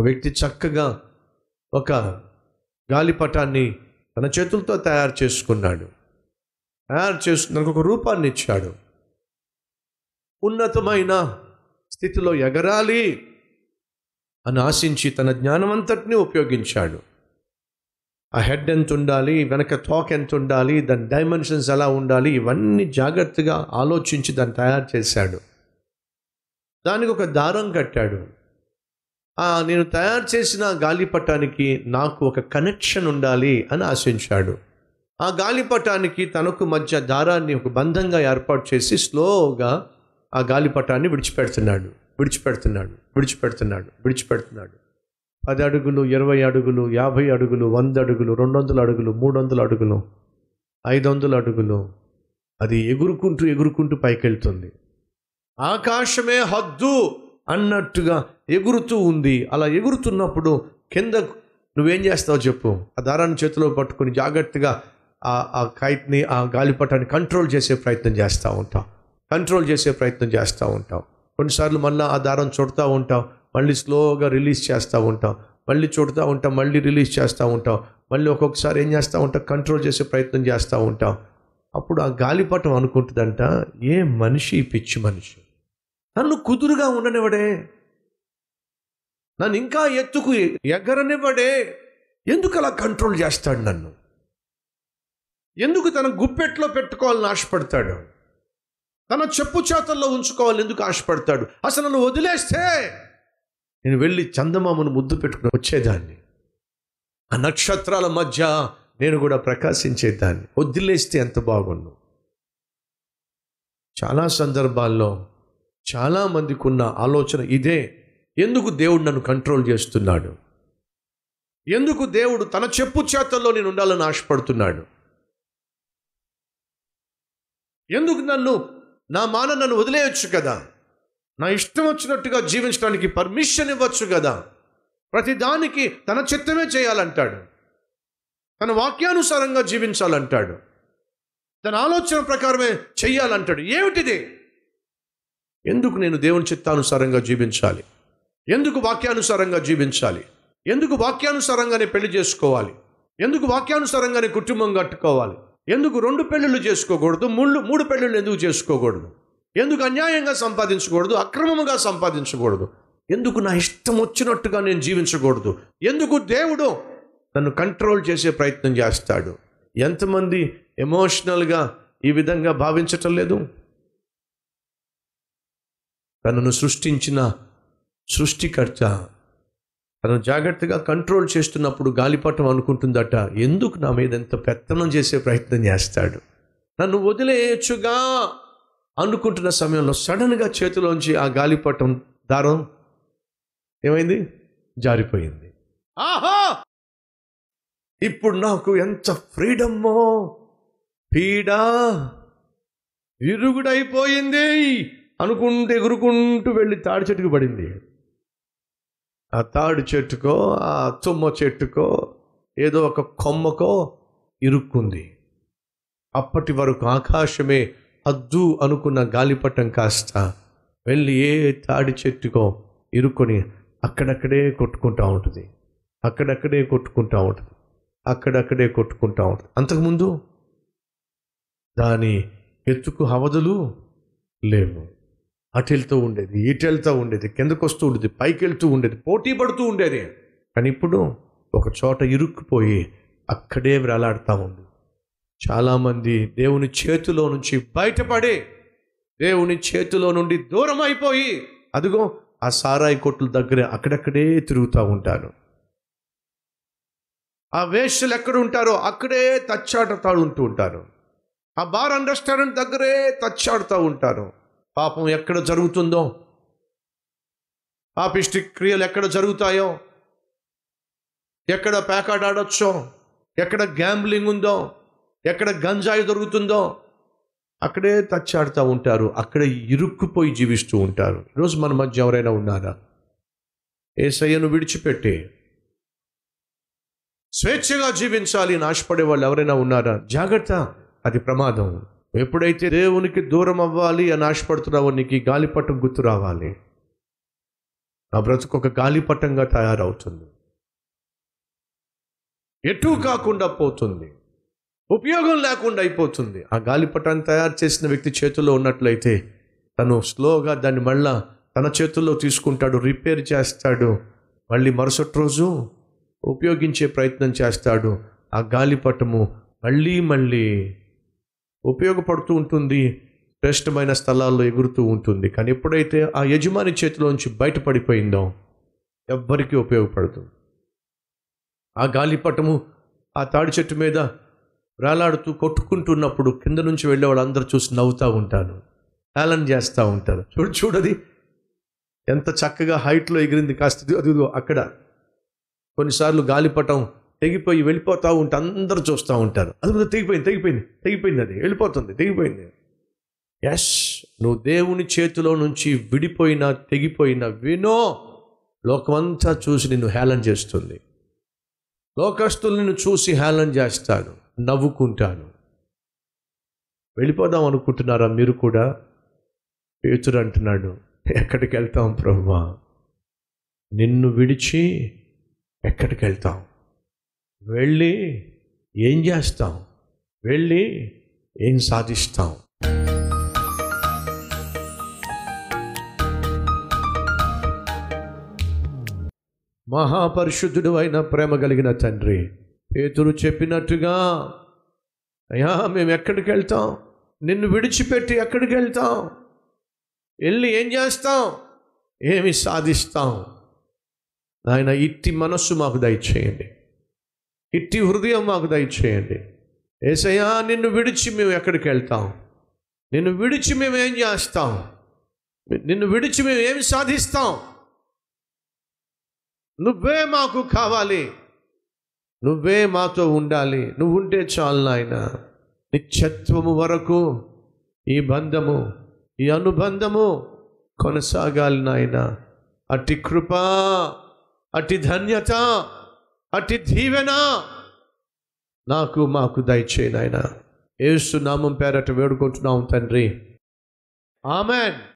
వ్యక్తి చక్కగా ఒక గాలిపటాన్ని తన చేతులతో తయారు చేసుకున్నాడు. తయారు చేసుకున్నానికి ఒక రూపాన్ని ఇచ్చాడు. ఉన్నతమైన స్థితిలో ఎగరాలి అని ఆశించి తన జ్ఞానమంతటిని ఉపయోగించాడు. ఆ హెడ్ ఎంత ఉండాలి వెనక తోక ఎంత ఉండాలి దాని డైమెన్షన్స్ ఎలా ఉండాలి ఇవన్నీ జాగ్రత్తగా ఆలోచించి దాన్ని తయారు చేశాడు. దానికి ఒక దారం కట్టాడు. నేను తయారు చేసిన గాలిపటానికి నాకు ఒక కనెక్షన్ ఉండాలి అని ఆశించాడు. ఆ గాలిపటానికి తనకు మధ్య దారాన్ని ఒక బంధంగా ఏర్పాటు చేసి స్లోగా ఆ గాలిపటాన్ని విడిచిపెడుతున్నాడు. విడిచిపెడుతున్నాడు. విడిచిపెడుతున్నాడు. విడిచిపెడుతున్నాడు. పది అడుగులు ఇరవై అడుగులు యాభై అడుగులు వంద అడుగులు రెండు వందల అడుగులు మూడు వందల అడుగులు ఐదు వందల అడుగులు. అది ఎగురుకుంటూ ఎగురుకుంటూ పైకెళ్తుంది. ఆకాశమే హద్దు. అన్నట్టుగా ఎగురుతూ ఉంది. అలా ఎగురుతున్నప్పుడు కింద నువ్వేం చేస్తావు చెప్పు. ఆ దారాన్ని చేతిలో పట్టుకొని జాగ్రత్తగా ఆ కైట్ని ఆ గాలిపటాన్ని కంట్రోల్ చేసే ప్రయత్నం చేస్తూ ఉంటావు. కంట్రోల్ చేసే ప్రయత్నం చేస్తూ ఉంటావు. కొన్నిసార్లు మళ్ళీ ఆ దారం చుడతా ఉంటావు. మళ్ళీ స్లోగా రిలీజ్ చేస్తూ ఉంటావు. మళ్ళీ చుడతా ఉంటావు. మళ్ళీ రిలీజ్ చేస్తూ ఉంటావు. మళ్ళీ ఒక్కొక్కసారి ఏం చేస్తూ ఉంటావు? కంట్రోల్ చేసే ప్రయత్నం చేస్తూ ఉంటావు. అప్పుడు ఆ గాలిపటం అనుకుంటుందంట ఏ మనిషి ఈ పిచ్చి మనిషి? నన్ను కుదురుగా ఉండనివ్వడే. నన్ను ఇంకా ఎత్తుకు ఎగరనివ్వడే. ఎందుకు అలా కంట్రోల్ చేస్తాడు నన్ను? ఎందుకు తన గుప్పెట్లో పెట్టుకోవాలని ఆశపడతాడు? తన చెప్పు చేతల్లో ఉంచుకోవాలని ఎందుకు ఆశపడతాడు? అసలు నన్ను వదిలేస్తే నేను వెళ్ళి చందమామను ముద్దు పెట్టుకుని వచ్చేదాన్ని. ఆ నక్షత్రాల మధ్య నేను కూడా ప్రకాశించేదాన్ని. వదిలేస్తే ఎంత బాగుండు. చాలా సందర్భాల్లో చాలామందికి ఉన్న ఆలోచన ఇదే. ఎందుకు దేవుడు నన్ను కంట్రోల్ చేస్తున్నాడు? ఎందుకు దేవుడు తన చెప్పు చేతల్లో నేను ఉండాలని ఆశపడుతున్నాడు? ఎందుకు నన్ను నా మాన నన్ను వదిలేయచ్చు కదా? నా ఇష్టం వచ్చినట్టుగా జీవించడానికి పర్మిషన్ ఇవ్వచ్చు కదా? ప్రతిదానికి తన చిత్తమే చేయాలంటాడు. తన వాక్యానుసారంగా జీవించాలంటాడు. తన ఆలోచన ప్రకారమే చెయ్యాలంటాడు. ఏమిటిది? ఎందుకు నేను దేవుని చిత్తానుసారంగా జీవించాలి? ఎందుకు వాక్యానుసారంగా జీవించాలి? ఎందుకు వాక్యానుసారంగానే పెళ్ళి చేసుకోవాలి? ఎందుకు వాక్యానుసారంగానే కుటుంబం కట్టుకోవాలి? ఎందుకు రెండు పెళ్ళిళ్ళు చేసుకోకూడదు? మూడు మూడు పెళ్ళిళ్ళు ఎందుకు చేసుకోకూడదు? ఎందుకు అన్యాయంగా సంపాదించకూడదు? అక్రమముగా సంపాదించకూడదు? ఎందుకు నా ఇష్టం వచ్చినట్టుగా నేను జీవించకూడదు? ఎందుకు దేవుడు నన్ను కంట్రోల్ చేసే ప్రయత్నం చేస్తాడు? ఎంతమంది ఎమోషనల్గా ఈ విధంగా భావించటం లేదు? తనను సృష్టించిన సృష్టికర్త. తను జాగ్రత్తగా కంట్రోల్ చేస్తున్నప్పుడు గాలిపటం అనుకుంటుందట ఎందుకు నా మీద ఎంత పెత్తనం చేసే ప్రయత్నం చేస్తాడు? నన్ను వదిలేయచ్చుగా! అనుకుంటున్న సమయంలో సడన్గా చేతిలోంచి ఆ గాలిపటం దారం ఏమైంది? జారిపోయింది. ఆహా! ఇప్పుడు నాకు ఎంత ఫ్రీడమ్మో! పీడా! విరుగుడైపోయింది! అనుకుంటూ ఎగురుకుంటూ వెళ్ళి తాడి చెట్టుకు పడింది. ఆ తాడి చెట్టుకో ఆ తుమ్మ చెట్టుకో ఏదో ఒక కొమ్మకో ఇరుక్కుంది. అప్పటి వరకు ఆకాశమే అద్దు అనుకున్న గాలిపటం కాస్త వెళ్ళి ఏ తాడి చెట్టుకో ఇరుక్కొని అక్కడక్కడే కొట్టుకుంటా ఉంటుంది. అక్కడక్కడే కొట్టుకుంటా ఉంటుంది. అక్కడక్కడే కొట్టుకుంటా ఉంటుంది. అంతకుముందు దాని ఎత్తుకు హవదులు లేవు. అటు వెళ్తూ ఉండేది ఇటు వెళ్తూ ఉండేది కిందకు వస్తూ ఉండేది పైకి వెళ్తూ ఉండేది పోటీ పడుతూ ఉండేది. కానీ ఇప్పుడు ఒక చోట ఇరుక్కుపోయి అక్కడే వేలాడుతూ ఉంది. చాలామంది దేవుని చేతిలో నుంచి బయటపడి దేవుని చేతిలో నుండి దూరం అయిపోయి అదిగో ఆ సారాయి కొట్ల దగ్గర అక్కడక్కడే తిరుగుతూ ఉంటారు. ఆ వేష్యలు ఎక్కడ ఉంటారో అక్కడే తచ్చాడుతూ ఉంటూ ఉంటారు. ఆ బార్ అండర్స్టాండ్ దగ్గరే తచ్చాడుతూ ఉంటారు. పాపం ఎక్కడ జరుగుతుందో? పాపిష్టి క్రియలు ఎక్కడ జరుగుతాయో? ఎక్కడ ప్యాకాడ్ ఆడొచ్చో? ఎక్కడ గ్యాంబ్లింగ్ ఉందో? ఎక్కడ గంజాయి దొరుకుతుందో? అక్కడే తచ్చాడుతూ ఉంటారు. అక్కడే ఇరుక్కుపోయి జీవిస్తూ ఉంటారు. ఈరోజు మన మధ్య ఎవరైనా ఉన్నారా? ఏసయ్యను విడిచిపెట్టి. స్వేచ్ఛగా జీవించాలి అని ఆశపడే వాళ్ళు ఎవరైనా ఉన్నారా? జాగ్రత్త అది ప్రమాదం. ఎప్పుడైతే దేవునికి దూరం అవ్వాలి అని ఆశపడుతున్నావో నీకు ఈ గాలిపటం గుర్తు రావాలి. నా బ్రతుకు ఒక గాలిపటంగా తయారవుతుంది. ఎటు కాకుండా పోతుంది. ఉపయోగం లేకుండా అయిపోతుంది. ఆ గాలిపటాన్ని తయారు చేసిన వ్యక్తి చేతుల్లో ఉన్నట్లయితే తను స్లోగా దాన్ని మళ్ళా తన చేతుల్లో తీసుకుంటాడు రిపేర్ చేస్తాడు. మళ్ళీ మరుసటి రోజు ఉపయోగించే ప్రయత్నం చేస్తాడు. ఆ గాలిపటము మళ్ళీ మళ్ళీ ఉపయోగపడుతూ ఉంటుంది శ్రేష్టమైన స్థలాల్లో ఎగురుతూ ఉంటుంది. కానీ ఎప్పుడైతే ఆ యజమాని చేతిలోంచి బయటపడిపోయిందో ఎవ్వరికీ ఉపయోగపడుతుంది ఆ గాలిపటము ఆ తాడి చెట్టు మీద వేలాడుతూ కొట్టుకుంటున్నప్పుడు కింద నుంచి వెళ్ళే వాళ్ళందరూ చూసి నవ్వుతూ ఉంటారు హేళన చేస్తూ ఉంటారు. చూడు చూడది. ఎంత చక్కగా హైట్లో ఎగిరింది కాస్త అది అక్కడ. కొన్నిసార్లు గాలిపటం తెగిపోయి వెళ్ళిపోతూ ఉంటే అందరూ చూస్తూ ఉంటారు. అది కూడా తెగిపోయింది తెగిపోయింది తెగిపోయింది అది వెళ్ళిపోతుంది తెగిపోయింది. ఎస్ నువ్వు దేవుని చేతిలో నుంచి విడిపోయిన తెగిపోయిన వినో. లోకమంతా చూసి నిన్ను హేళన చేస్తుంది. లోకస్తులు నిన్ను చూసి హేళన చేస్తాను నవ్వుకుంటాను వెళ్ళిపోదాం అనుకుంటున్నారా మీరు కూడా? పేతురు అంటున్నాడు ఎక్కడికి వెళ్తాం ప్రభువా నిన్ను విడిచి ఎక్కడికి వెళ్తాం? వెళ్ళి ఏం చేస్తాం? వెళ్ళి ఏం సాధిస్తాం? మహాపరిశుద్ధుడు అయిన ప్రేమ కలిగిన తండ్రి పేతురు చెప్పినట్టుగా అయ్యా మేము ఎక్కడికి వెళ్తాం? నిన్ను విడిచిపెట్టి ఎక్కడికి వెళ్తాం? వెళ్ళి ఏం చేస్తాం? ఏమి సాధిస్తాం? ఆయన ఇట్టి మనస్సు మాకు దయచేయండి. ఇట్టి హృదయం మాకు దయచేయండి. ఏసయ్యా నిన్ను విడిచి మేము ఎక్కడికి వెళ్తాం? నిన్ను విడిచి మేము ఏం చేస్తాం? నిన్ను విడిచి మేము ఏమి సాధిస్తాం? నువ్వే మాకు కావాలి. నువ్వే మాతో ఉండాలి. నువ్వు ఉంటే చాలు నాయన. నిత్యత్వము వరకు ఈ బంధము ఈ అనుబంధము కొనసాగాలి నాయన. అట్టి కృప అట్టి ధన్యత అట్టి దీవెన. నాకు మాకు దయచేయినాయన ఏసు నామం పేరట వేడుకుంటున్నాం తండ్రి. ఆమెన్.